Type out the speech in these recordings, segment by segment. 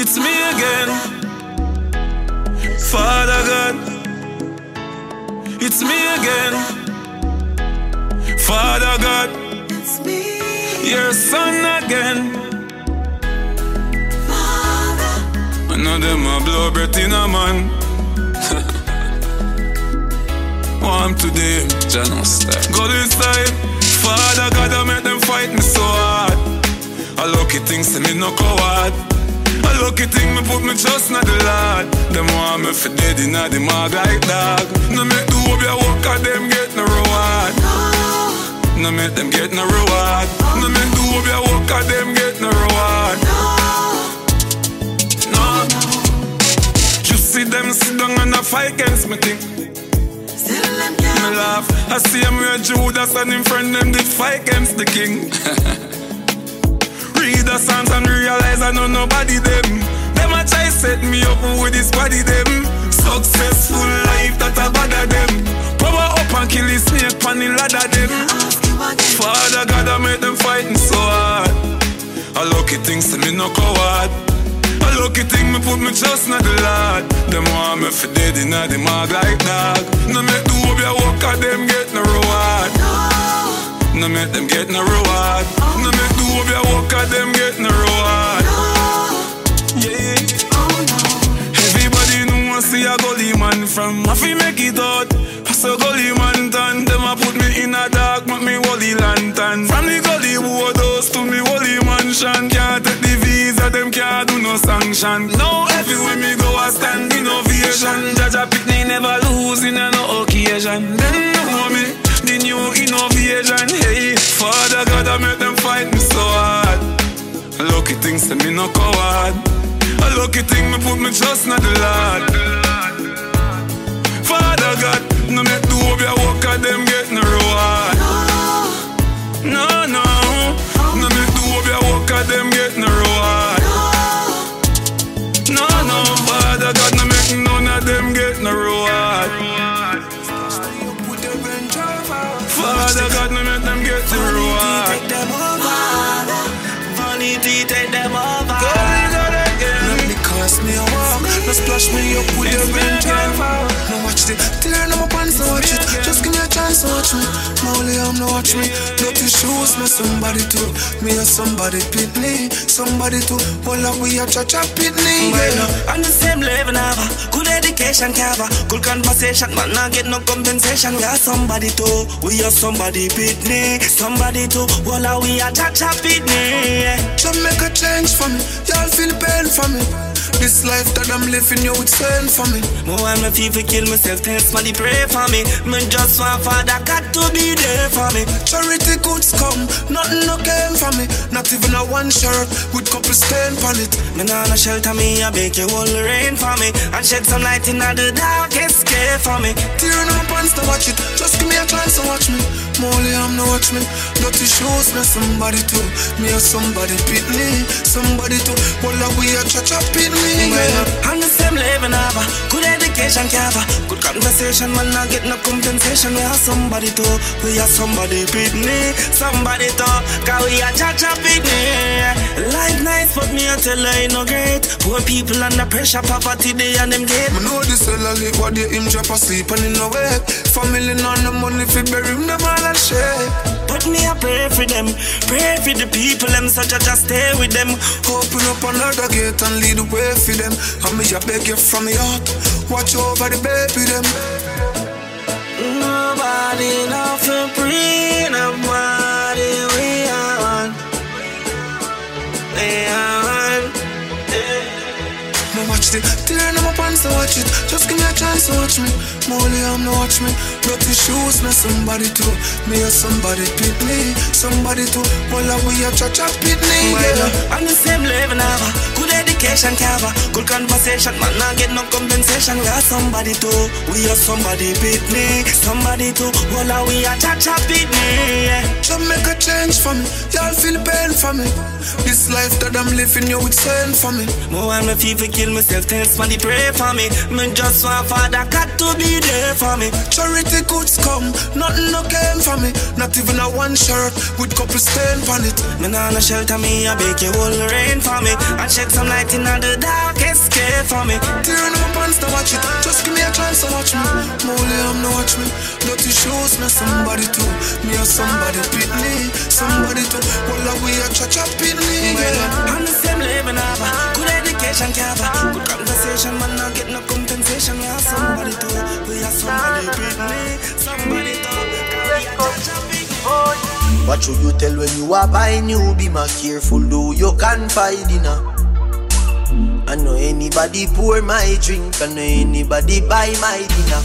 It's me again. Father God. It's me again. Father God. It's me, Your son again. Father. I know them a blow breath in a man. Warm today, Jano style. Go this time. Father God, I make them fight me so hard. A lucky thing, say me no coward. A lucky thing, me put me trust in the Lord. Them want me for dead in the mag like dog. No make the hope you walk at them get no reward. No, No make them get no reward. No make the hope you walk at them get no reward. no, No. You see them sit down and a fight against me thing. Me laugh. I see him where Judas and him friend them did fight against the king. Read the Psalms and realize I know nobody them. Them a try set me up with this body them. Successful life that a bother them. Power up and kill the snake pan the ladder them. Ask you again. Father God, I make them fighting so hard. A lucky thing, say me no coward. A lucky thing, me put me trust in the Lord. Them want me for dead in the mag like dog. No make the hope you walk at them get no reward. No, No make them get no reward. No make the hope you walk at them get no reward. no, Yeah. oh no. Everybody know I see a gully man from I fi make it out. Saw gully man done. Them a put me in a dark, make me wally lantern. From the gully boathouse to me wally mansion. Can't take the visa, them can't do no sanction. Now everywhere me go, I stand innovation. Jaja pick me never lose in a no occasion. Them know me, the new innovation. Hey, Father God, I make them fight me so hard. Lucky thing, say me no coward. A lucky thing, me put me trust in the Lord. Father God, no make the hope you walk at them get no reward. No, no, no make the hope you walk at them get no reward. No, no, Father God, no make none of them get no reward. Father God, no make them get no reward. Take them over. Vanity take splash me up with It's your me Range again. Rover. No watch the tear on my pants, no watch it. Just give me a chance to watch me. Molly, I'm no watch me. Dirty shoes, me somebody too. Me or somebody pit me. Somebody too. Well, like we a cha cha pit me. Yeah. On the same level now, good education cover, good conversation, but not get no compensation. We are somebody too, we are somebody pitney, somebody too. Well, we are cha cha pitney. Jamaica change for me. Y'all feel pain for me. This life that I'm living, you it's pain for me. More and my people kill myself, tell somebody pray for me. Me just want Father God to be there for me. Charity goods come, nothing no came for me. Not even a one shirt with couple stain on it. Me nah no shelter me, I beg you all rain for me, and shed some light in the darkest cave for me. Tear on my pants to watch it. Just give me a chance to watch me. Molly, I'm no watch me. Dirty shoes, me somebody too. Me or somebody pit me. Somebody too. Well, we a cha cha me. On the same level, have good education, good conversation, man. I get no compensation. We are somebody to, we are somebody pitney, somebody too, cause we are cha cha pitney. Life nice, but me I tell her ain't no great. Poor people under pressure, poverty they and them get. Me know this hell a live what they him drop asleep and in no wake. Family none the money fi bury him them all a shake. But me I pray for them, pray for the people, them such a just stay with them. Open up another gate and lead the way for them. And me a beg you from the heart. Watch over the baby them. Nobody nothing free, nobody we are one. We are one. Me watch the tear on my pants to watch it. Just give me a chance to watch me. Molly, I'm no watch me. Dirty shoes, me somebody too. Me or somebody pit me. Somebody too. Well, we a cha cha pit me. Yeah. Uh, On the same level now, good education cover, good conversation, man. Not get no compensation. Are somebody too, we are somebody beat me, somebody too. Well, uh, we are cha cha beat me. Yeah. Jamaica change for me. Y'all feel pain for me. This life that I'm living, yo, it's pain for me. More and my people kill myself, tell somebody pray for me. Me just want Father God to be there for me. Charity goods come, nothing no came for me. Not even a one shirt with couple stain on it. Me nah no shelter me, I beg you all rain for me, I shed some light in the darkest cave for me. Tearing up my pants to watch it. Just give me a chance to watch me. Molly, I'm no watch me. Dirty shoes, me somebody too. Me or somebody pick me. Somebody too. Well, we a cha cha pick me. Yeah. I'm the same living have good education, good conversation, man. Not get no compensation. Are somebody too. We are somebody me. Somebody pick. What should you tell when you are buying new? Be more careful, though you dinner. I know anybody pour my drink, I know anybody buy my dinner.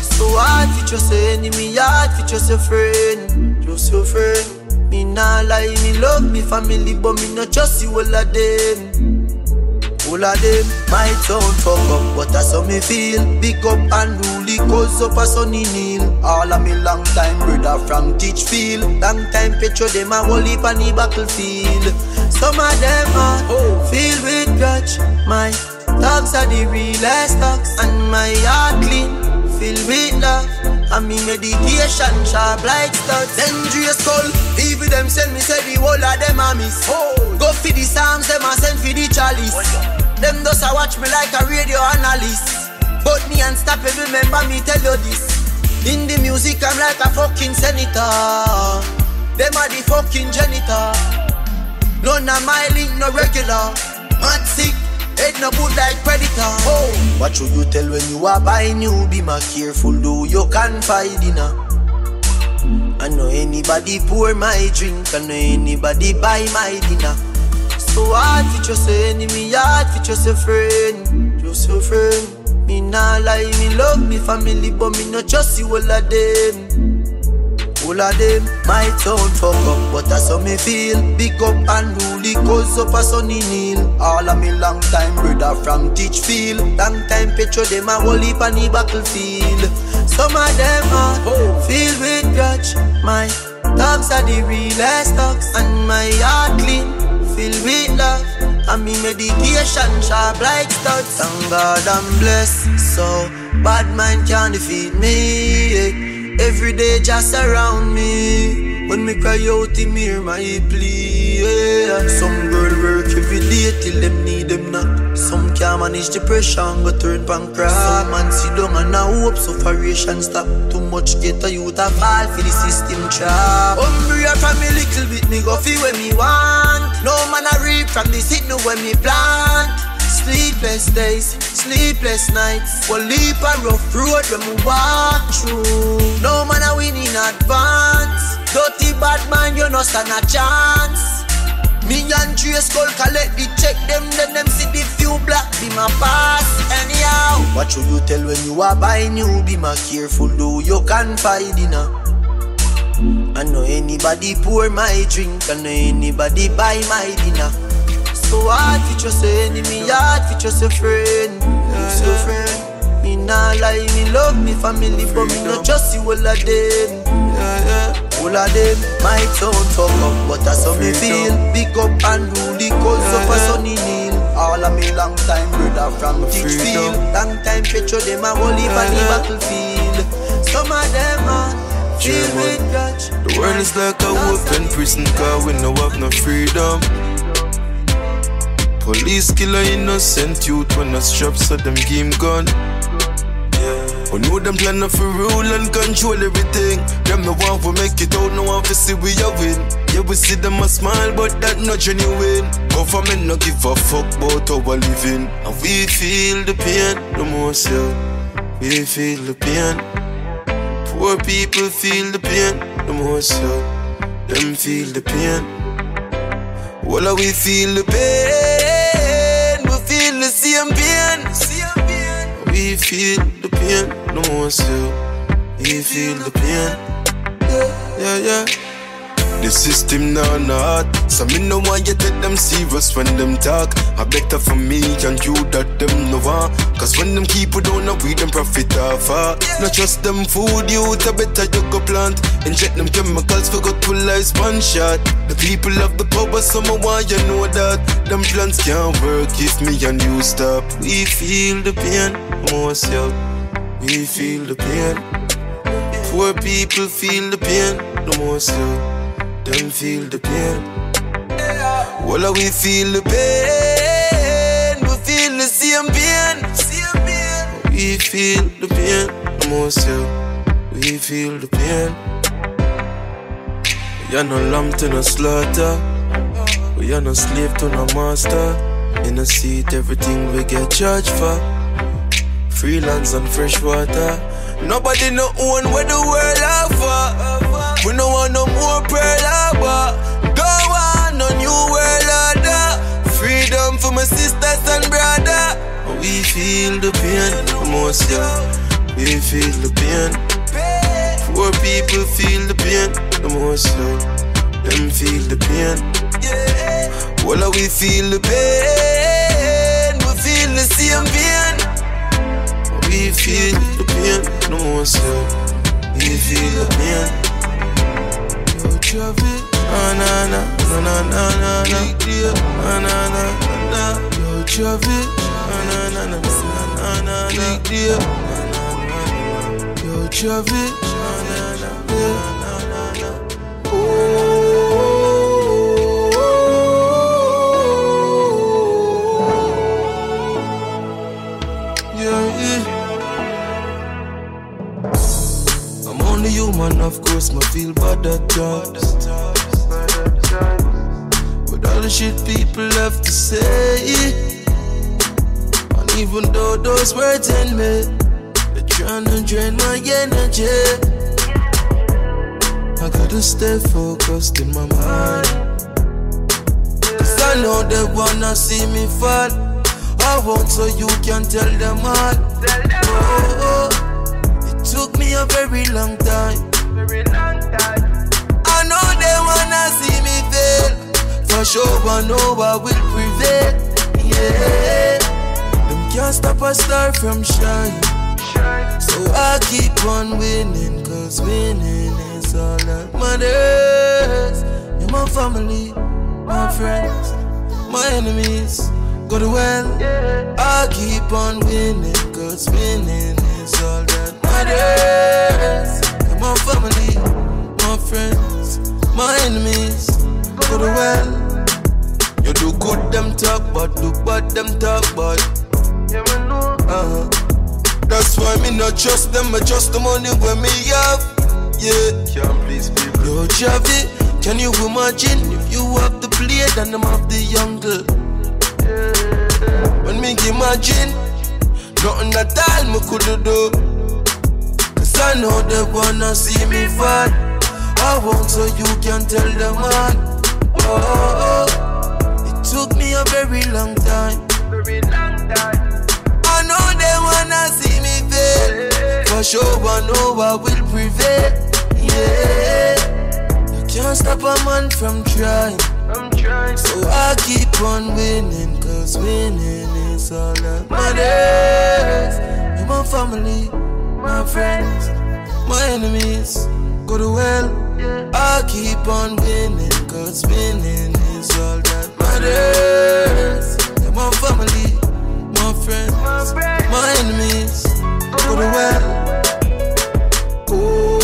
So hard just your enemy, hard just your friend, just your friend. Me nah lie, me love me family, but me not trust you all of them. All of them my sound fuck up, but that's how me feel. Big up and rule cause up a sunny kneel. All of me long time brother from Teachfield. Long time picture them a whole heap on the battlefield. Some of them are oh. filled with grudge. My dogs are the realest dogs, and my heart clean, filled with love. And me medication sharp like studs. Dangerous skull Even them send me say the whole of them a miss. Oh. Go for the psalms, them a send for the chalice. Them does a watch me like a radio analyst. But me unstoppable, remember me tell you this. In the music I'm like a fucking senator. Them are the fucking janitor. None of my link no regular. Mad sick like predator. Oh. What should you tell when you are buying new? Be more careful, do you can find dinner. I know anybody pour my drink, I know anybody buy my dinner. So hard for just your enemy, hard for just your friend, just your friend. Me nah lie, me love me family, but me not trust you all of them. All of them might sound fuck up, but that's how me feel. Big up and rule cause up a sunny kneel. All of me long time brother from Teachfield. Long time picture them a whole heap on the battlefield. Some of them are filled with grudge. My dogs are the realest dogs, and my heart clean, filled with love. And me medication sharp like studs. Thank God I'm blessed, so bad mind can't defeat me. Every day just around me. When me cry out, him hear my plea. Yeah. Some girl work every day till them need them not. Some can't manage depression, but turn punk crack. Some man sit down and now hope sufferation stop. Too much get a youth a fall for the system trap. Hungry from me little bit, me go feel when me want. No man a reap from the no when me plant. Sleepless days, sleepless nights. One leap a rough road when we walk through. No man a win in advance. Dirty bad man, you no stand a chance. Me and Dre Skull collect the check them, then them see the few black be my pass. Anyhow, what should you tell when you are buying new? Be more careful, though you can find dinner. I know anybody pour my drink, I know anybody buy my dinner. So hard for just your enemy, hard for just your friend, just your friend. Me nah lie, me love me family, but me not trust you all of them. All of them might sound fuck up, but that's how me feel. Big up and rule the cause of a sunny kneel. All of me long time brother from Teachfield. Long time picture them a whole heap on the battlefield. Some of them are filled with grudge. The world is like a open prison car, we no have no freedom. Police kill a innocent youth when a strap so them game gun. Yeah. Oh know them plan for rule and control everything. Them no want to make it out, no want to see we a win. Yeah, we see them a smile, but that not genuine. Government no give a fuck about our living. And we feel the pain the most, yeah. We feel the pain. Poor people feel the pain the most, yeah. Them feel the pain. Well, we feel the pain, We feel the pain, no more so. We feel the pain. Yeah, yeah, yeah. The system now not So me no want you take them serious when them talk I better for me and you that them no want Cause when them keep it down, we them profit off uh. Not just them food, you a better you go plant. Inject them chemicals for good to life one shot. The people have the power, some want you know that? Them plans can't work if me and you stop. We feel the pain, most yo We feel the pain. Poor people feel the pain, the most yo them feel the pain. Well, we feel the pain, We feel the pain yeah. We feel the pain. We are no lamb to no slaughter. We are no slave to no master. In a seat, everything we get charged for. Freelance and fresh water. Nobody no own where the world offer. We no want no more pearl harbor. Don't want new world order. Freedom for my sisters and brother. We feel the pain the most, yeah. We feel the pain. Poor people feel the pain the most, yeah. Them feel the pain. Well, we feel the pain. We feel the same pain. We feel the pain the most, yeah. We feel the pain. Yo, Javi, na na na na na na na na na na na na na na na na na na. Yo, Na na na na na. Human, of course, my feel bad at times. But all the shit people have to say. Even though those words in me, they're trying to drain my energy. I gotta stay focused in my mind. Cause I know they wanna see me fall. I want so you can tell them all. Oh, it took me a very long time. I know they wanna see me fail. For sure, I know I will prevail. Yeah, can't stop a star from shining. So I keep on winning, cause winning is all that matters. You're my family, my friends, my enemies. Go to well, I keep on winning, cause winning is all that matters. You're my family, my friends, my enemies. Go to well, you do good, them talk, but do bad, them talk, but. Uh-huh. That's why me not trust them, I trust the money when me have. Yeah, can't please people. Yo, Javi, can you imagine if you have the blade and I'm have the uncle? When me imagine, nothing at all me could do. Cause I know they wanna see me fall. I want so you can tell them all. Oh, it took me a very long time. I know they wanna see me fail. For sure, I know I will prevail. Yeah, you can't stop a man from trying. So I keep on winning, cause winning is all that matters. You're my family, my friends, my enemies. Go to well, I keep on winning, cause winning is all that matters. You're my family, friends, my enemies. Go to well. My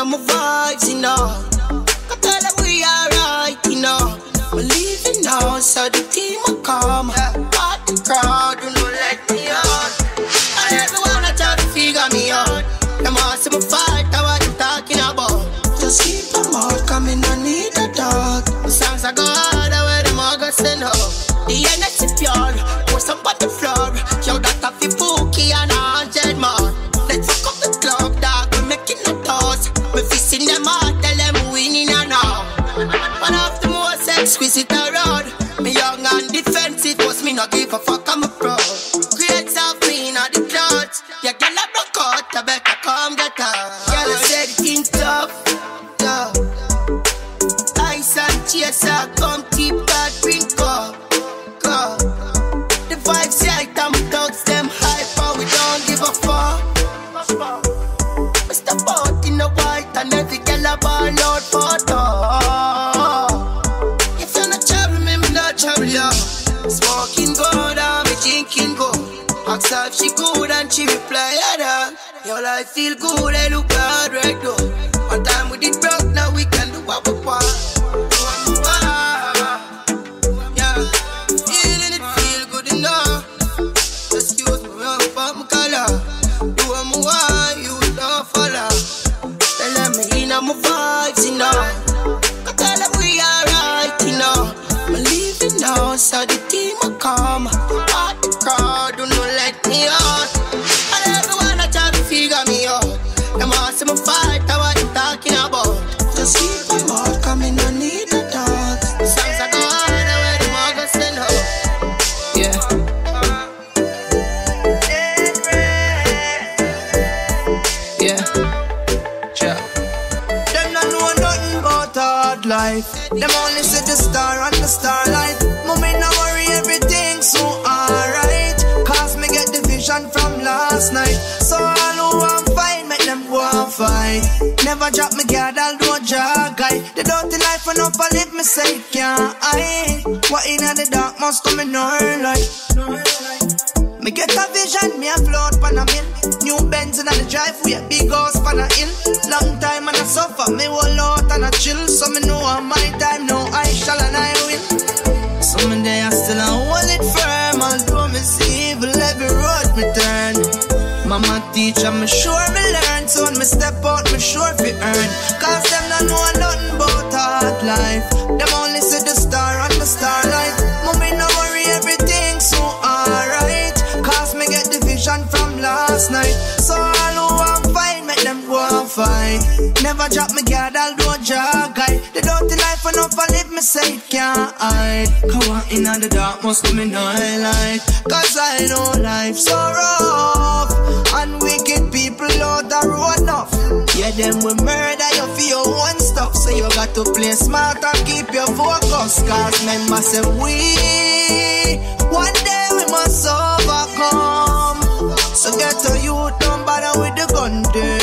in my vibes, you know. Go tell them we alright, you know. We leaving now, so the team will come. But the crowd, do not let me out. And everyone I try to figure me out. Them all see me fight, I what you talking about. Just keep them out, coming, I need a dog. The songs are go harder where them all go send up. Yeah. Yeah. Yeah. Them don't know nothing about hard life. Them only see the star and the starlight. Mommy, no worry, everything's so alright. Cause me get the vision from last night. So all who want fight, make them go and fight. Never drop me guard, I'll do jog guy. The dirty life when up, I live me say can't hide. What in the dark must come in light. Me get a vision, me a float pan a mill. New Benz in the drive, we a big house pan a hill. Long time and I suffer, me hold out and I chill. So me know on my time, no I shall and I will. Some day I still a Mama teach me sure me learn, so when me step out, me sure fi earn. Cause them not know nothing about hard life. Them only see the star and the starlight. Mommy, no worry, everything's so alright. Cause me get the vision from last night. So all want fight, make them go and fight. Never drop me guard, I'll do a jog me say can't hide. Come on in the dark, must come in no highlight. Cause I know life's so rough. And wicked people out the road enough. Yeah, them will murder you for your own stuff. So you got to play smart and keep your focus. Cause men must say we. One day we must overcome. So get to youth, don't bother with the gun thing.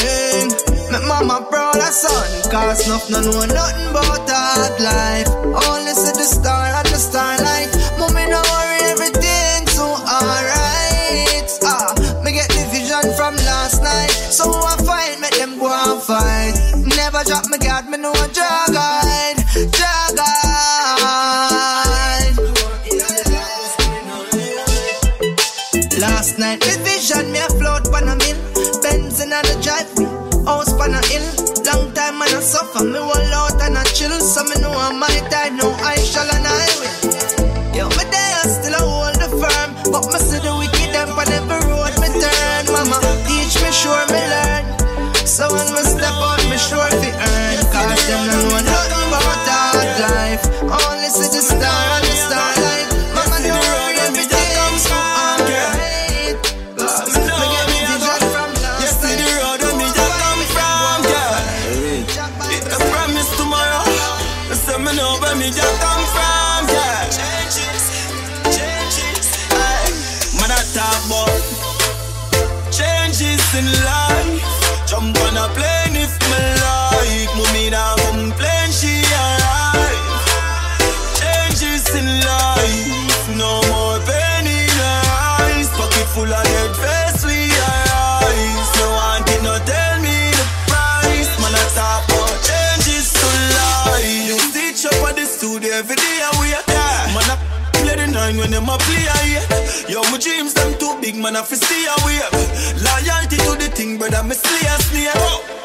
My mama proud of son, cause enough no know nothing about hard life. Only see the star and the starlight. Mommy, no worry, everything's so alright. Ah, me get the vision from last night. So I fight, make them go and fight. Never drop me guard, me no a drag Long time man I suffer, me hold out and I chill. So me know on my time, no man, I fi stay away. Loyalty to the thing, brother, me slay a snake.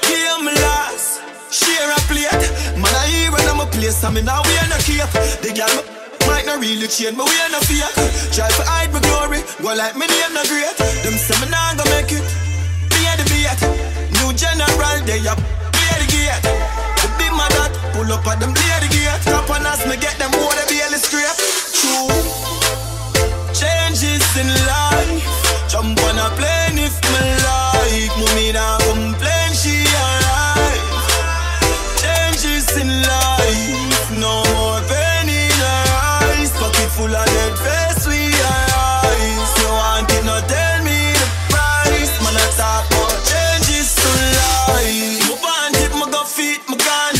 Game last, share a plate. Man, I hear when I'm a place, I mean, now we are no cape. The girl might not really change, but we are no fake. Try to hide my glory, go like me name no great. Them say me nah go make it, be the beat. New general, they up, play the gate. The big that pull up at them, play the gate. Top on us, me get them water, barely scrape. True. Jump on a plane if me like. Mommy now complain, she alive. Changes in life, no more pain in her eyes. Pocket full of dead face, we arise. You want it, no tell me the price. Man, I talk about changes to life. Move on hit, my go feet, my gun.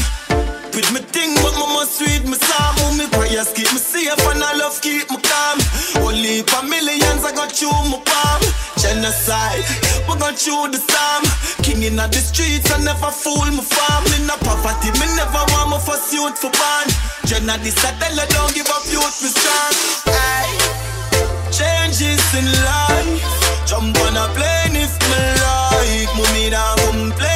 With me thing, but my must sweet, me psalm. Oh, me prayers keep me safe, and I love keep me calm. Only for millions, I got you, my Genocide, we got through the storm. King in the streets, I never fool my farm. In a poverty, me never want my first youth for. Jenna, this I tell her, don't give up youth for strong. Aye. Changes in life. Jump on a plane if me like. Mummy down complain,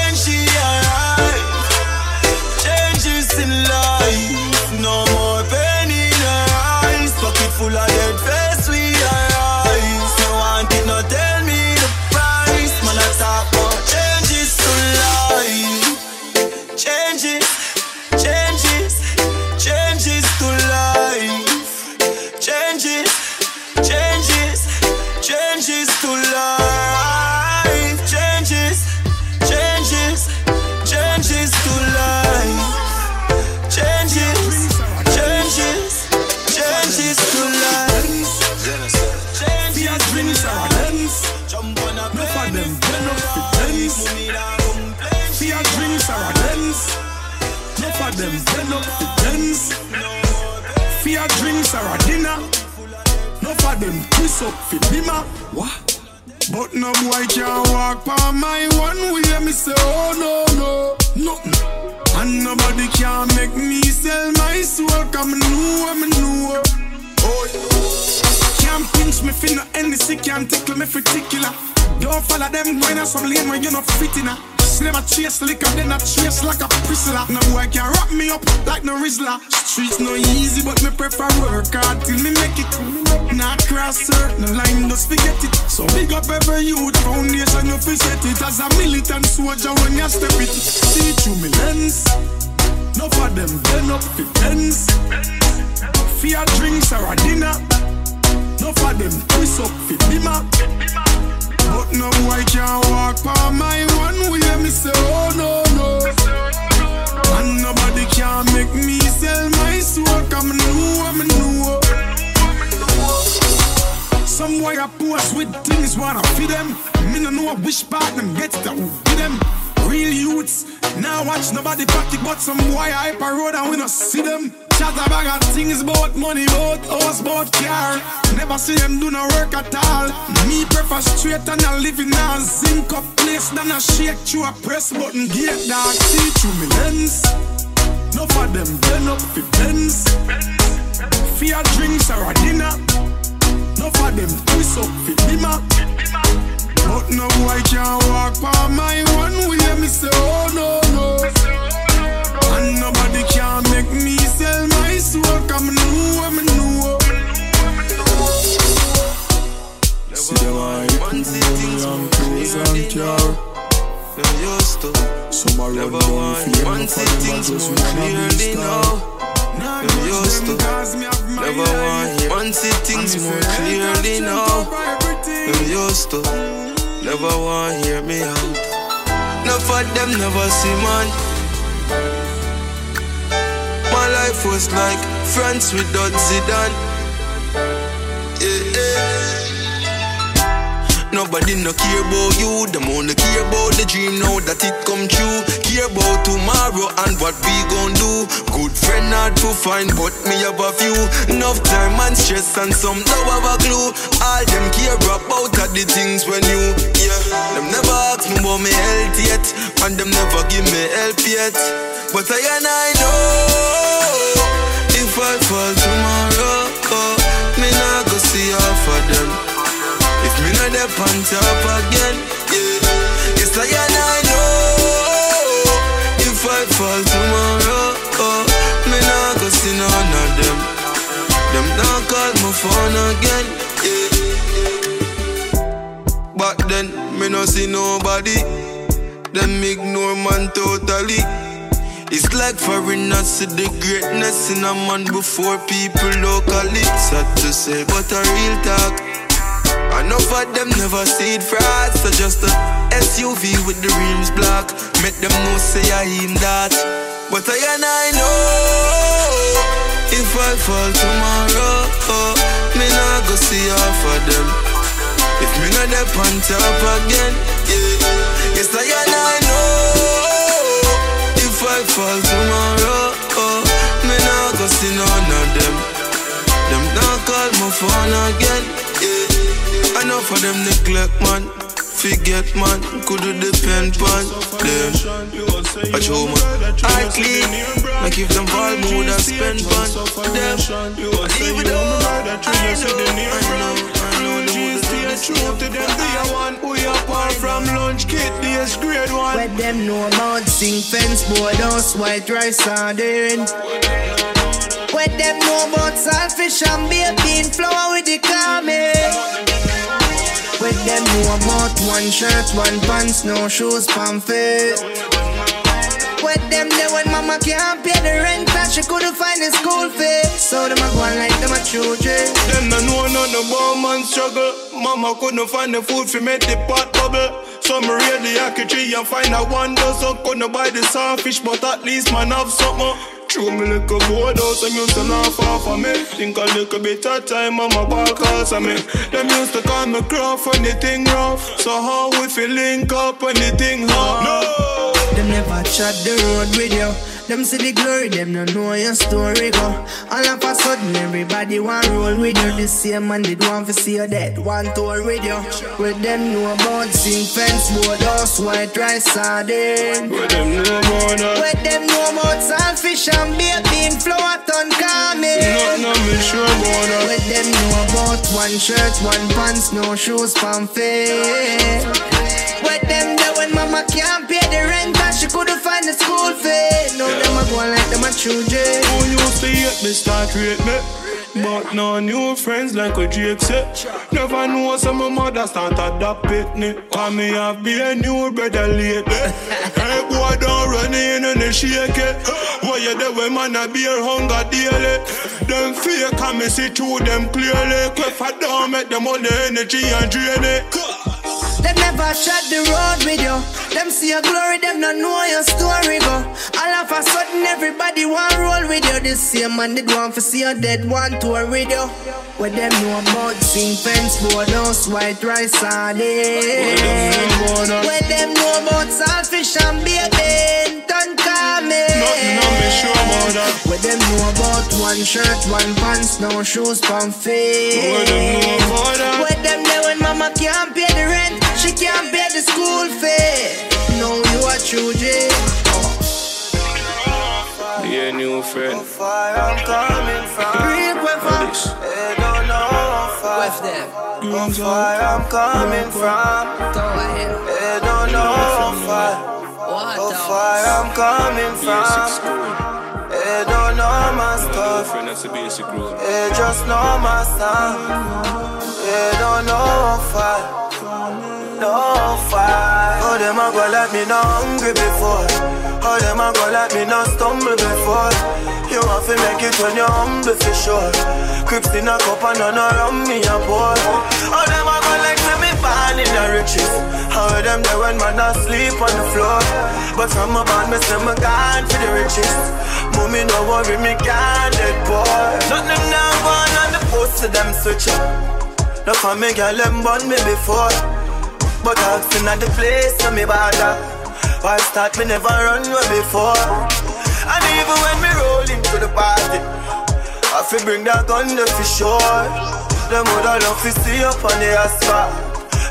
twist up for dimmer. What? But no boy can walk by my one way. Me say, oh no, no, nothing. And nobody can make me sell my soul. Come know, me know. Oh, yeah. Can't pinch me fin no NC, can't tickle me particular. Don't follow them going on some lane where you're not fit in a. Slim a chase liquor, then I chase like a prisoner. No boy can wrap me up like no Rizzler. Streets no easy, but me prefer work hard till me make it. Not cross certain line, just forget it. So big up every youth foundation, you fi set it as a militant soldier when you step it. See through me lens. No for them, then up the tens. Fear drinks or a dinner. No for them twist up fit dimmer. But no boy can walk by my one way. Me say oh no no. And nobody can make me sell my soul. Come new, me know. Some boy I post with things wanna feed them. Me no know which part them get that who feed them. Real youths now watch nobody pocket, but some boy hype a road and we no see them. Chat a bag of things about money, about house, about car. Never see them do no work at all. Me prefer straight and a living a zinc up place than a shake through a press button gate dark. See through me lens. No for them, then up for pens. Fear drinks or a dinner. No for them twist up for dimmer. But no boy can walk by my one way. Me say oh no no. And nobody can make me sell my soul. Come know me know. See them I see things more clearly now. Them used to Some are never want. see things more clearly now. Them used to never want. See things more clearly now. Them used to never want hear me out. Enough of them never see man. My life was like France without Zidane. Yeah, yeah. Nobody no care about you, them only care about the dream now that it come true. Care about tomorrow and what we gon' do. Good friend hard to find, but me have a few. Enough time and stress and some now have a clue. All them care about are the things when you, yeah. Them never ask me about me health yet, and them never give me help yet. But I and I know if I fall tomorrow, oh, me not go see half of them. If me not there on top again, yeah. Yes, I and I know. If I fall tomorrow, oh, me not go see none of them. Them not call my phone again, yeah. But then me no see nobody. Them ignore man totally. It's like foreigners see the greatness in a man before people locally. Sad to say, but a real talk. Enough of them never see it fraud So just a SUV with the rims black Make them know say I him that But I and I know If I fall tomorrow oh, Me not go see half of them If me not there on top again yeah. Yes I and I know fall tomorrow oh, Me not go see none of them Them not call my phone again. Yeah. Enough of them neglect, man. Forget, man. Coulda depend on them. I show man. I clean. Like if them fall, me woulda spend on them. It all. I know. I know. Truth to them, they are one we apart from lunch kit, this grade one. Where them know about sing fence, house, white rice, sardine. Where them know about saltfish and beer bean flour with the comment. Where them know about one shirt, one pants, no shoes, pamphlet. Where them there when mama can't pay the rent and she couldn't find the school fee. So them a go on like them a children. Them no know nothing about man struggle. Mama couldn't find the food for make the pot bubble. So me raid the Yaki tree and find a one dozen. Couldn't buy the saltfish, but at least man have something. True me little board house and used to laugh off of me Think a little bit of time on my ball cause of me Them used to call me craft when the thing rough So how we feel link up when the thing hard? No! Them never chat the road with you. Them see the glory, them don't know your story go. All of a sudden, everybody want roll with you. The same man did want to see you dead, one tour with you. Where them know about sing fence, board house, white rice, sardine. Where them know about uh. that? Where them know about saltfish and beer bean, flour, ton, carmine. Nothing I'm me sure about uh. that Where them know about one shirt, one pants, no shoes, pamphlet. Where them there when mama can't pay the rent and she couldn't find the school fee. Now them a go on like them a children. Who used to hate me start rate me. But no new friends like a Jake said Never know what some my mother start adopt picnic. Cause me have be a new brother lately. Hey boy don't run in and shake it. Why you there when man a beer hunger daily? Them fake and me see through them clearly. Clef I don't make them all the energy and drain it never shut the road with you. Them see your glory, them not know your story go. All of a sudden, everybody want roll with you. The same man did want to see your dead one tour with you. What them know about sing fence, board house, white rice, sardine. What them know about saltfish and beer bean, ton Nothing carmine. I'm me sure about that What them know about one shirt, one pants, no shoes, pump feet. What them know about that What them there when mama can't can't pay the school fee. No, you are true J. Yeah, new friend Fire I'm coming from. Real weapon. They don't know far. With them. How far I'm coming from. Go. They don't know far. What How far I'm coming from. They don't know my stuff. Friend, that's a basic rule They just know my sound. They don't know how far. No fire. Oh, them a go like me not hungry before. Oh, them a go like me not stumble before. You want to make it when you're humble for sure. Crips in a cup and none around me a pour. Oh, them a go like to me born in the riches. How them there when man sleep on the floor. But from a band, me say me gone for the riches. Mommy no worry, me can't dead boy. Nothing now gone on the post to them switch up. No for me girl them born me before But asking at the place so me bother. Why start me never run away before. And even when me roll into the party I fi bring that gun there for sure. Them woulda love to see up on the asphalt.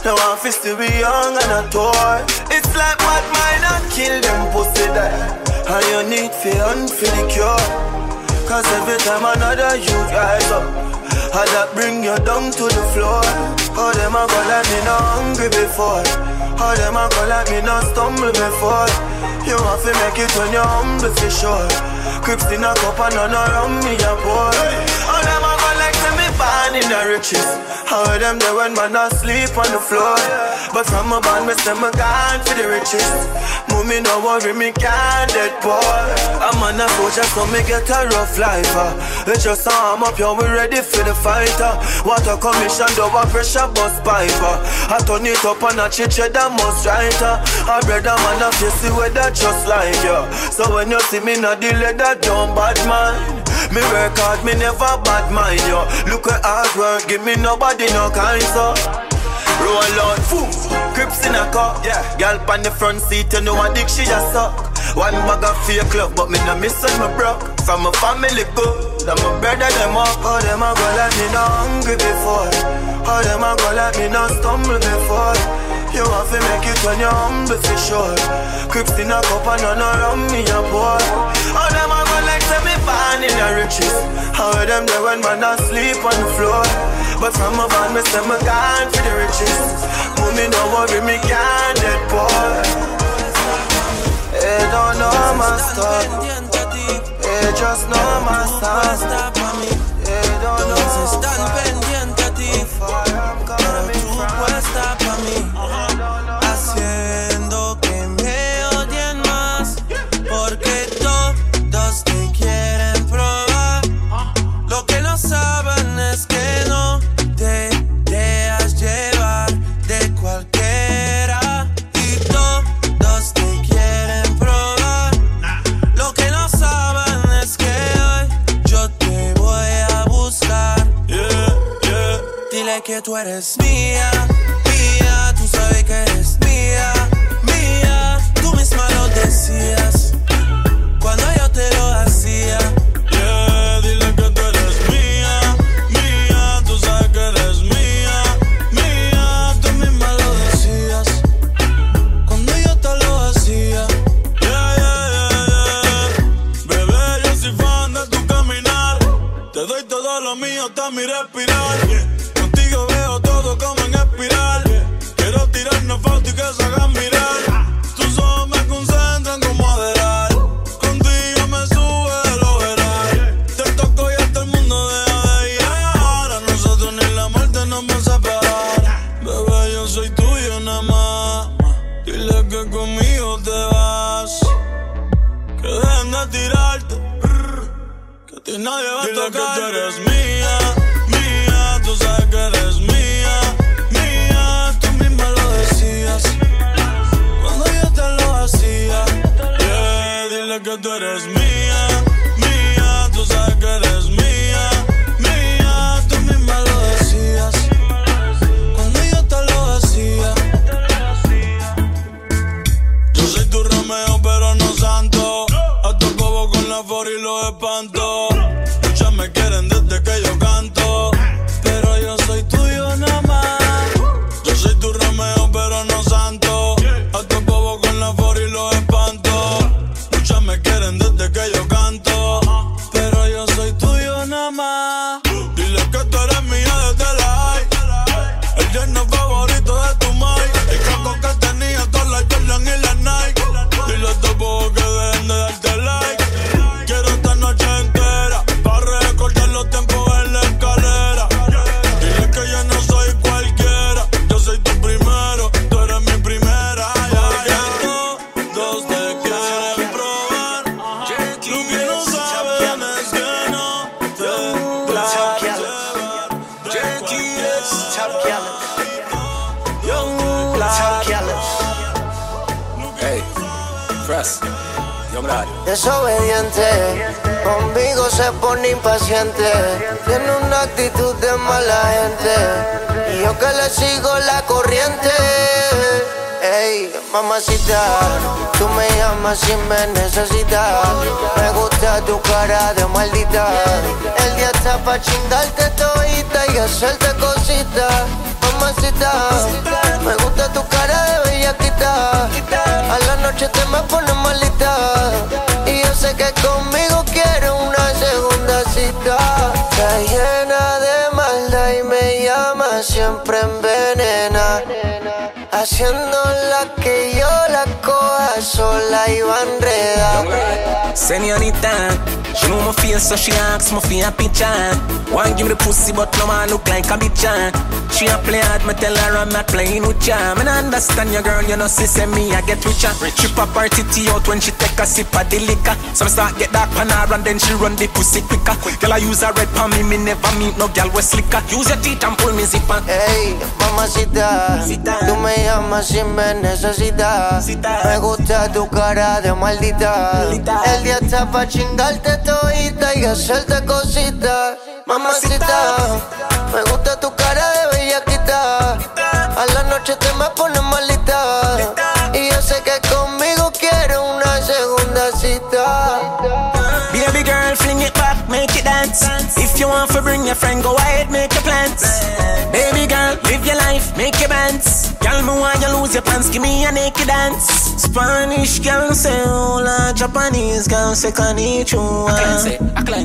Now I fi still be young and a toy. It's like what mine and kill them pussy there. And you need fi hunt for the cure. Cause every time another you rise up I that bring you down to the floor? How them a go like me not hungry before? How them a go like me not stumble before? You want to make it when you're humble for sure. Crips in a cup and none around me a pour How them a born in the riches How them there when man asleep on the floor. But from a band me say me gone for the riches. Mommy no worry me can't dead boy I'm on a soldier so me get a rough life uh. It's just arm up yo we ready for the fighter uh. Water commission do a pressure bus piper uh. I turn it up and a chiche that must writer uh. A brother man a face the weather just like you So when you see me not delay that don't bad man me work hard, me never bad mind yo. Look at hard work, give me nobody no kind so. Roll out, boom, crips in a car, yeah. Girl on the front seat, you know a dick she just suck. One bag of fake club, but me no miss me broke. Cause I'm a family good. I'm a brother, them up. How them a go like me not hungry before? How them a go like me not stumble before? You have to make it when you're humble for sure. Crips in a cup and none around me a boy. How them a like say me born in the riches? How them there when man asleep on the floor? But from a van me say me gone for the riches. Mommy don't worry me can't dead boy. They don't know my stuff. They just know my style. Dile que que tú eres mía. Tú me llamas si me necesitas. Me gusta tu cara de maldita. El día está pa' chingarte todita y hacerte cositas. Mamacita, me gusta tu cara de bellaquita. A la noche te me pones malita. Y yo sé que conmigo quieres una segunda cita. Está llena siempre envenena. Haciendo la que yo la coja sola y va enredada. Senorita, she know my face, so she asks me for a picture. Want give me the pussy, but no man look like a bitch. She a play hard, me tell her I'm not playing with ya. Me nah understand your girl, you know, she say me I get richer. She pop her titty out when she take a sip of the liquor. So me start get dark on her and then she run the pussy quicker. Girl, I use a red palm, me, me never meet no girl with slicker. Use your teeth and pull me zipper. Ey, mamacita, tú me llamas si me necesitas. Me gusta tu cara de maldita. El día está pa' chingarte todita y hacerte cositas. Mamacita, me gusta tu cara de bellaquita. A la noche te me pones malita. Y yo sé que conmigo quieres una segunda cita. Baby girl, dance. If you want to bring your friend, go ahead, make your plans. Baby girl, live your life, make your bands. Girl, me want you lose your pants, give me a naked dance. Spanish girl say oh, hola, Japanese girl say konnichiwa.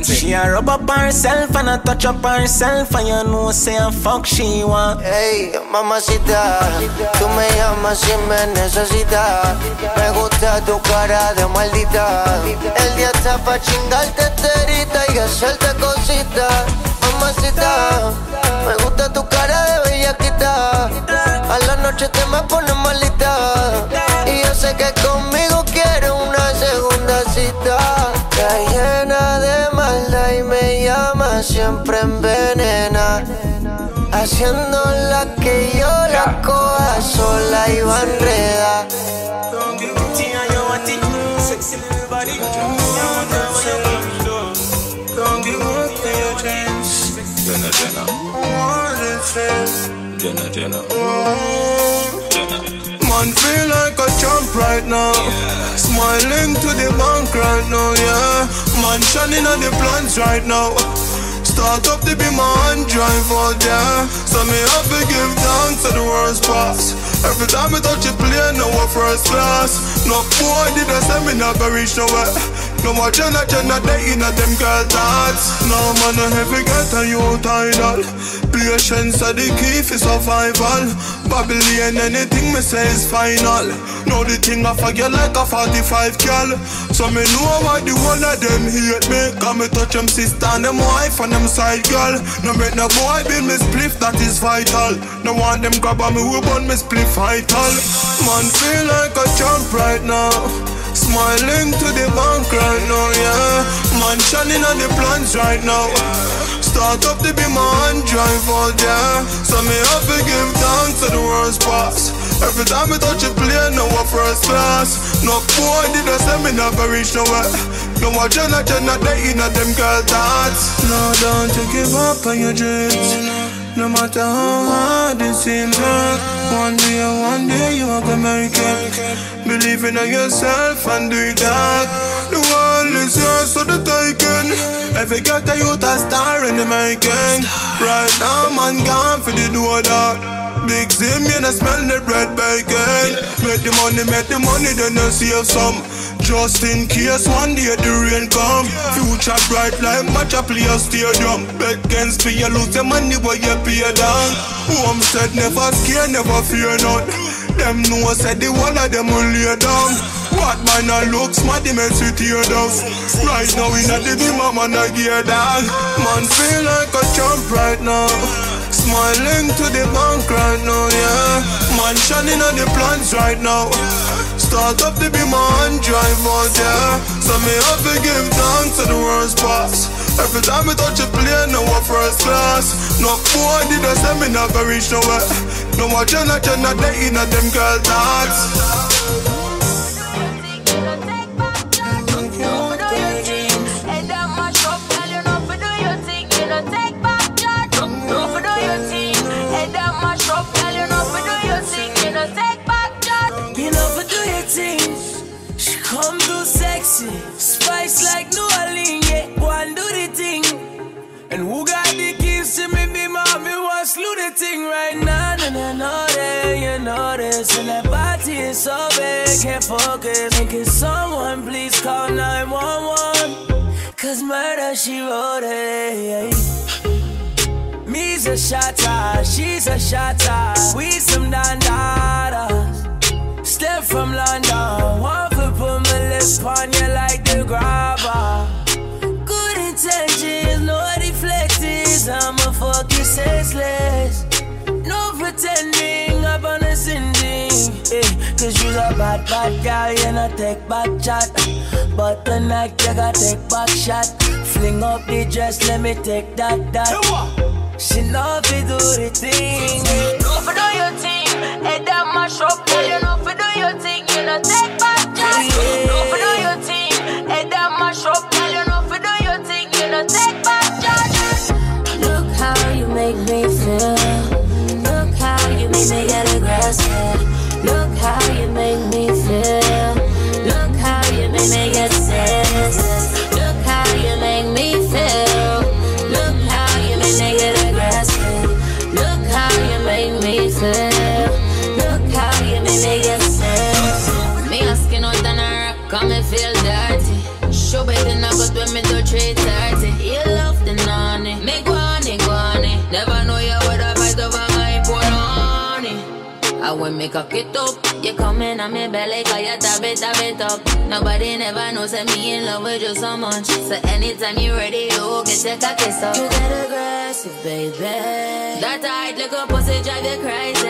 She a rub up herself and a touch up herself, and you know say a fuck she want. Hey, mamacita, tú me llamas si me necesitas. Me gusta tu cara de maldita. El día está pa' chingarte terita y hacerte cositas. Me gusta tu cara de bellaquita. A la noche te me pones malita. Y yo sé que conmigo quieres una segunda cita. Está llena de maldad y me llama siempre envenena. Haciendo la que yo la coja sola y va a enredar. Tia, you want it? Sexy little body. Jenna, Jenna. Jenna, Jenna. Man feel like a champ right now. Smiling to the bank right now, yeah. Man shining on the plans right now. Start up to be my hand drive out there. So me have to give thanks to the worst pass. Every time I touch a plane, no one first class. No boy did I send me gonna reach nowhere. No more Jenna Jenna they in a them girl thoughts. No man a heavy get a youth idol. Patience are the key for survival. Babylon anything me say is final. Know the thing I forget like a 45 girl. So me know why the one of them hate me. Cause me touch them sister and them wife and them side girl. No make no boy build me spliff that is vital. No want them grab on me who burn me spliff vital. Man feel like a champ right now. Smiling to the bank right now, yeah. Man shining on the plans right now. Start up to be my hand drive out there. So me have to give thanks to the worst pass. Every time I touch a plane, no one first class. No boy did I say me gonna reach nowhere. No more Jenna Jenna they in them girl thoughts. No, don't you give up on your dreams. No matter how hard it seems One day, one day you are gonna Believe in yourself and do it The world is yours for the taking. Every get a youth a star in the making. Right now man gone for the door dog. Big Zim, you know, smell the bread bacon Make the money, make the money, then you save some. Just in case one day the rain come. Future bright like match a play a stadium. Bet against me you lose the money but you pay down. Home said never scare, never fear none Them know I said the one of them will lay down. What man a look smart, they make you tear down. Right now in a the beam, man a gear down. Man feel like a champ right now. Smiling to the bank right now, yeah. Man shining on the plans right now. Start up to be my drive out there So me have to give thanks to the world's pass Every time I touch a plane, no one first class. No boy did I say me gonna reach nowhere No more Jenna Jenna they in a them girl. She come too sexy, this, and that body is so big, can't focus. And can someone please call 911? Cause murder she wrote it. Me's a shotter, she's a shotter. We some dandadas. Step from London, one foot put my lips on you like the grabber. Good intentions, no deflectors. I'm a fucking senseless. No pretending up on a sending. Eh, Cause you's a bad, bad girl, you not take back chat. But tonight you gotta take back shot. Fling up the dress, let me take that, that. She know fi do the thing. No for do your thing, head that mash up, girl. You know for do your thing, you know take back chat. No for do your thing, head that mash up, girl. You know for do your thing, you know take back chat. Look how you make me feel. Baby, get aggressive. Look how you make me feel. Look how you make me get senses. Look how you make me feel. Look how you make me get aggressive. Look how you make me feel. Look how you make me get senses. Me asking out on her, come and feel dirty. Show better not good when me do treat her. I will make a kit up. You come in on me belly, cause you tap it, tap it up. Nobody never knows that me in love with you so much. So anytime you ready, you can take a kiss up. You get aggressive, baby. That tight little pussy drive you crazy.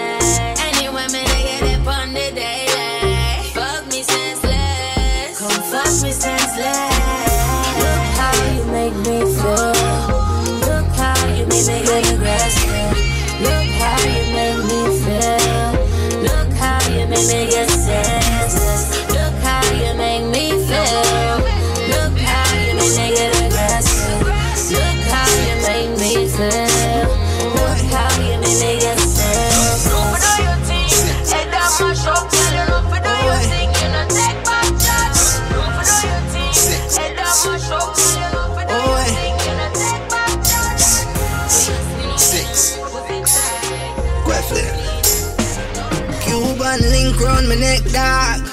Any women, they get it on the daily. Fuck me senseless. Come fuck me senseless. Look how you make me feel. Look how you make me get aggressive. How my neck, dog.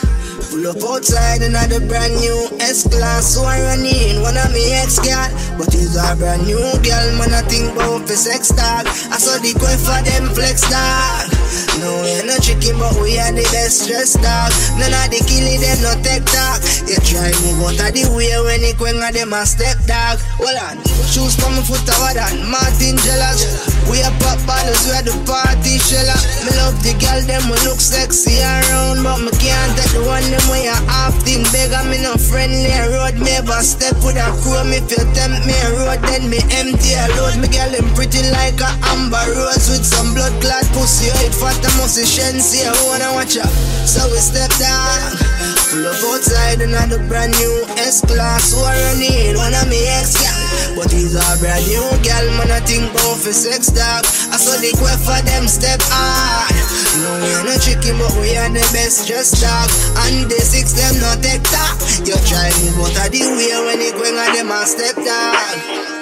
Pull up outside another brand new S-Class. So I run in one of me ex-gal. But he's a brand new girl Man I think about the sex dog I saw the quest for them flex dog No, we're not chicken but we are the best dressed dog. None of the killing them no tech talk. You try move out of the way when when of them a step dog. Hold on, shoes for my foot over than Martin jealous We a pop bottles, we are the party sheller Me love the girl, them we look sexy around But me can't take the one them way I often beg I'm in a friendly road Me ever step with a chrome. If you tempt me a road then me empty a load. Me girl them pretty like a amber rose With some blood clot. Pussy It fat I must see Shensi I wanna watch her So we step down Up outside another brand new S-Class. Who are running? One of me ex gal But he's a brand new gal Man I think about for sex dog. I saw the quest for them step hard No we are not chicken but we are the best dressed dog And the six them not take talk. You try move out of the way when it going on them a step dog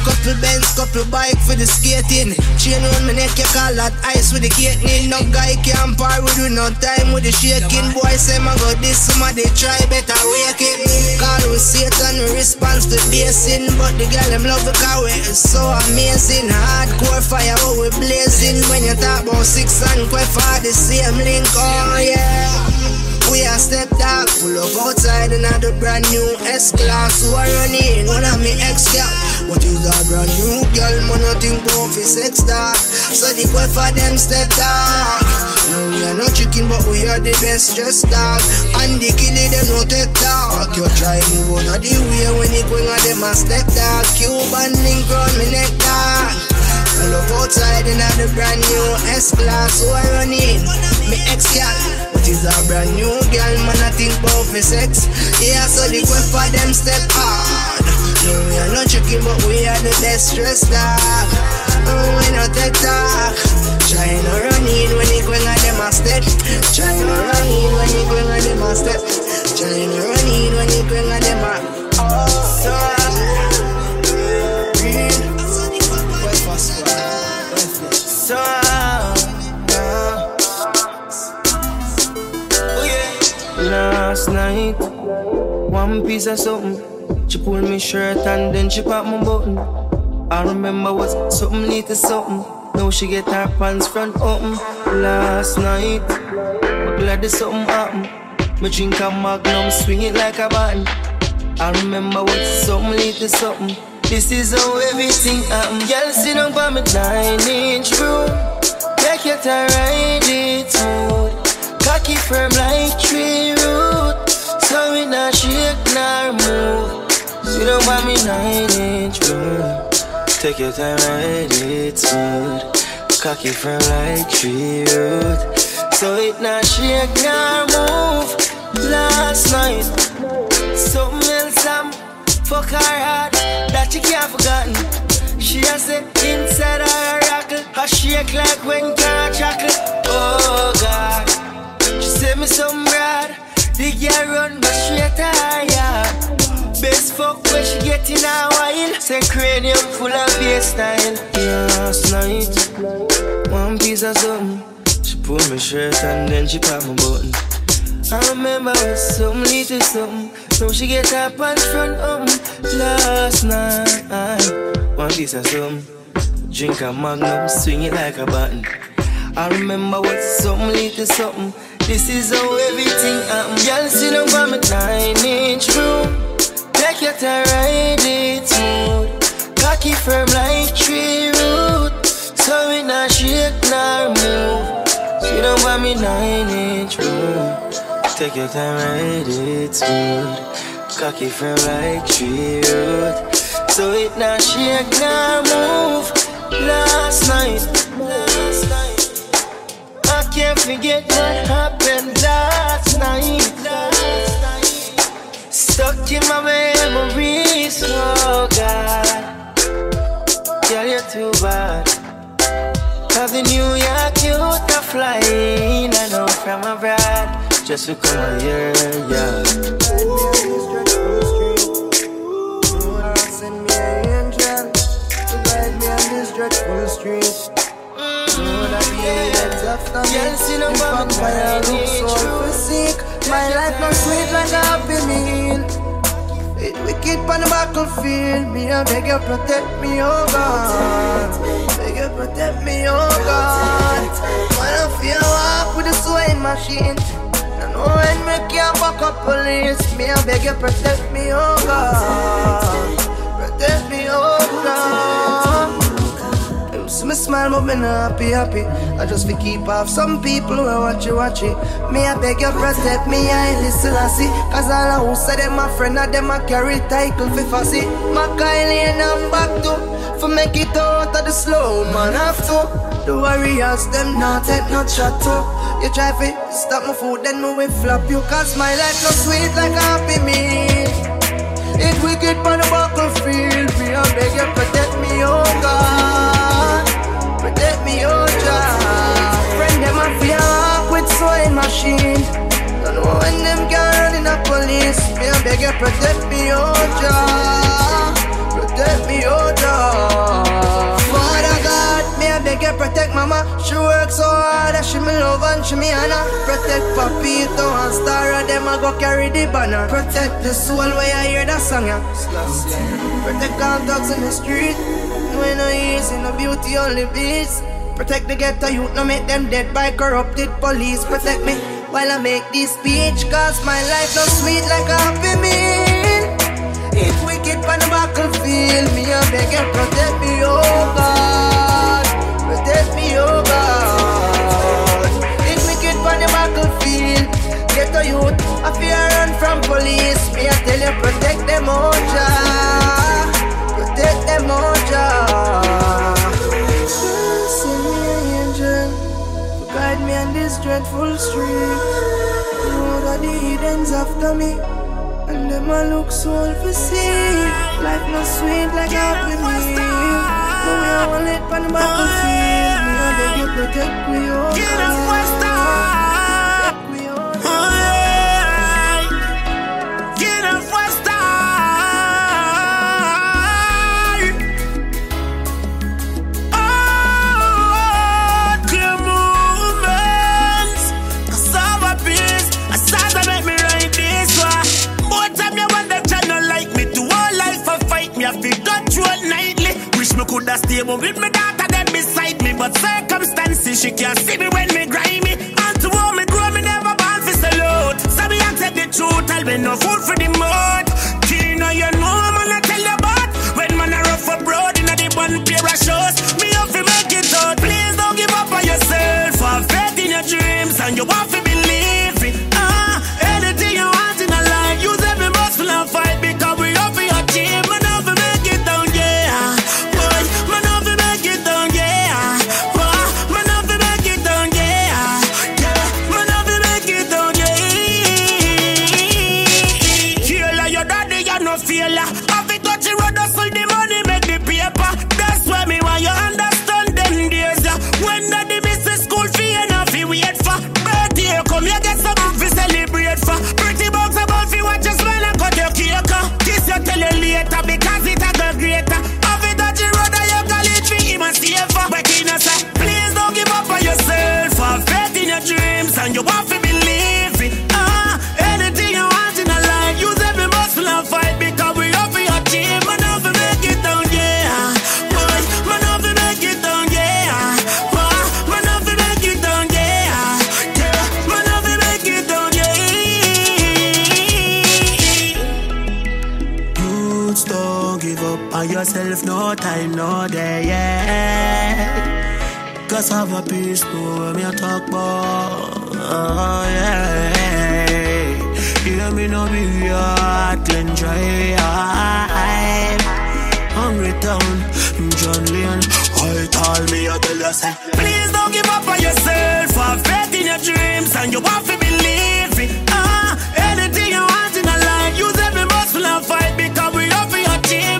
Couple Benz, couple bike for the skating. Chain on my neck, you call that ice with the catering. No guy can par with you, no time with the shaking. Boy, say my God, this somebody try better wake it. Call with Satan, we response to basing. But the girl, them love the car, it's so amazing. Hardcore fire, what we blazing. When you talk about six and quite far, the same link, oh yeah. We are stepped out, pull up outside another brand new S-Class Who are running, one of me ex-gal But is a brand new girl, man, nothing about fi sex dog So the boy for them step out No, we are not chicken, but we are the best dressed dog And the killie, them no take talk. You try move out of the way when you going on them a step dog Cuban link round me neck dog. Pull up outside another brand new S-Class Who are running, me ex-gal it's a brand new girl, man, I think about for sex. Yeah, so the quest for them step hard. No, we are not chicken, but we are the best dressed dog. Oh, we not take talk. Try no run in when you going on them a step. Piece of something. She pulled me shirt and then she popped my button. I remember was something little something. Now she get her pants front open. Last night, but glad there's something happen. Me drink a magnum, swing it like a button. I remember was something little something. This is how everything happen. Girl, sit down by me nine inch room. Take your time, ride it smooth. Cocky firm like tree root So we not shake nor move Sit down by me nine inch room Take your time, ride it smooth Cocky from like tree root So it not shake nor move. Last night Something else I'm Fuck her hard That she can't forgotten She has said inside her rockle Her shake like when can't chuckle Oh God. She say me some broad, the girl run to her yard. Best fuck when she get in a while. Say cranium full of bass style. Last night, one piece of something. She pull me shirt and then she pop my button. I remember it was something little something. Now she get up on front me last night. One piece of something. Drink a magnum, swing it like a button. I remember what something little something. This is how everything happened. Girl, sit down for me nine inch room. Take your time, ride it smooth. Cocky firm like tree root. So it not shake nor move. Sit down for me nine inch room. Take your time, ride it smooth. Cocky firm like tree root. So it not shake nor move. Last night, can't forget what happened last night. Stuck in my memories, oh God. Girl, you're too bad. Cause the New York youth a flying, I know from abroad. Just to come here, yeah. Dreadful aliens after me. See no In woman fact, my look so physique. My life not sweet like a happy meal. It wicked on the battlefield. Me, I beg you protect me, oh God. Beg you protect me, oh God. When I feel walk with the swaying machine. I know when me can't back up police. Me, I beg you protect me, oh God. Protect me, oh God. See me smile, but me not happy, happy. I just fi keep off some people who watch you, watch it. Me, I beg your you protect me, I listen, I see. Cause all I who say them my friend, and them I carry title fi fussy. My Kylie and I'm back to. For make it out of the slow man, to. The warriors, them not take no shot to. You try fi stop my food, then me will flop you. Cause my life no sweet like a happy meal. It wicked on the battlefield. Me, I beg you protect me, oh God. Me, oh God. Friend, them I fear walk with sewing machine. Don't know when them can run in the police. Me, I beg you protect me, oh God. Protect me, oh God. Father God, me I beg you protect mama. She works so hard, that she me love and she me honor. Protect Papito and Star, them I go carry the banner. Protect the soul where I hear that song, yeah. Protect all dogs in the street. Ain't no easy, no beauty, only beats. Protect the ghetto youth, no make them dead by corrupted police. Protect me while I make this speech, cause my life no sweet like a happy meal. If wicked on the battlefield, me I beg you protect me, oh God. Protect me, oh God. If wicked on the battlefield, get a youth, I fear run from police. Me I tell you protect them, oh Jah. Protect them, oh me on dreadful street. Know that the heathens after me. And them a look so for see Life not sweet like happy meal But we are all lit on the battlefield Me a beg you protect me, oh coulda with me daughter them beside me. But circumstances, she can't see me when me grimy. And to me grow, me never born for salute. So me accept the truth. I'll be no food yourself, know no yeah. Cause I have a peace, no, when me talk about, oh, yeah. you Hear me no be heart, Glen Dry, Hungry town, I'm John Leon, I tell me, I tell you, say, Please don't give up on yourself. Have faith in your dreams and you have to believe it. Ah, anything you want in a life, use every muscle and fight because we have to achieve.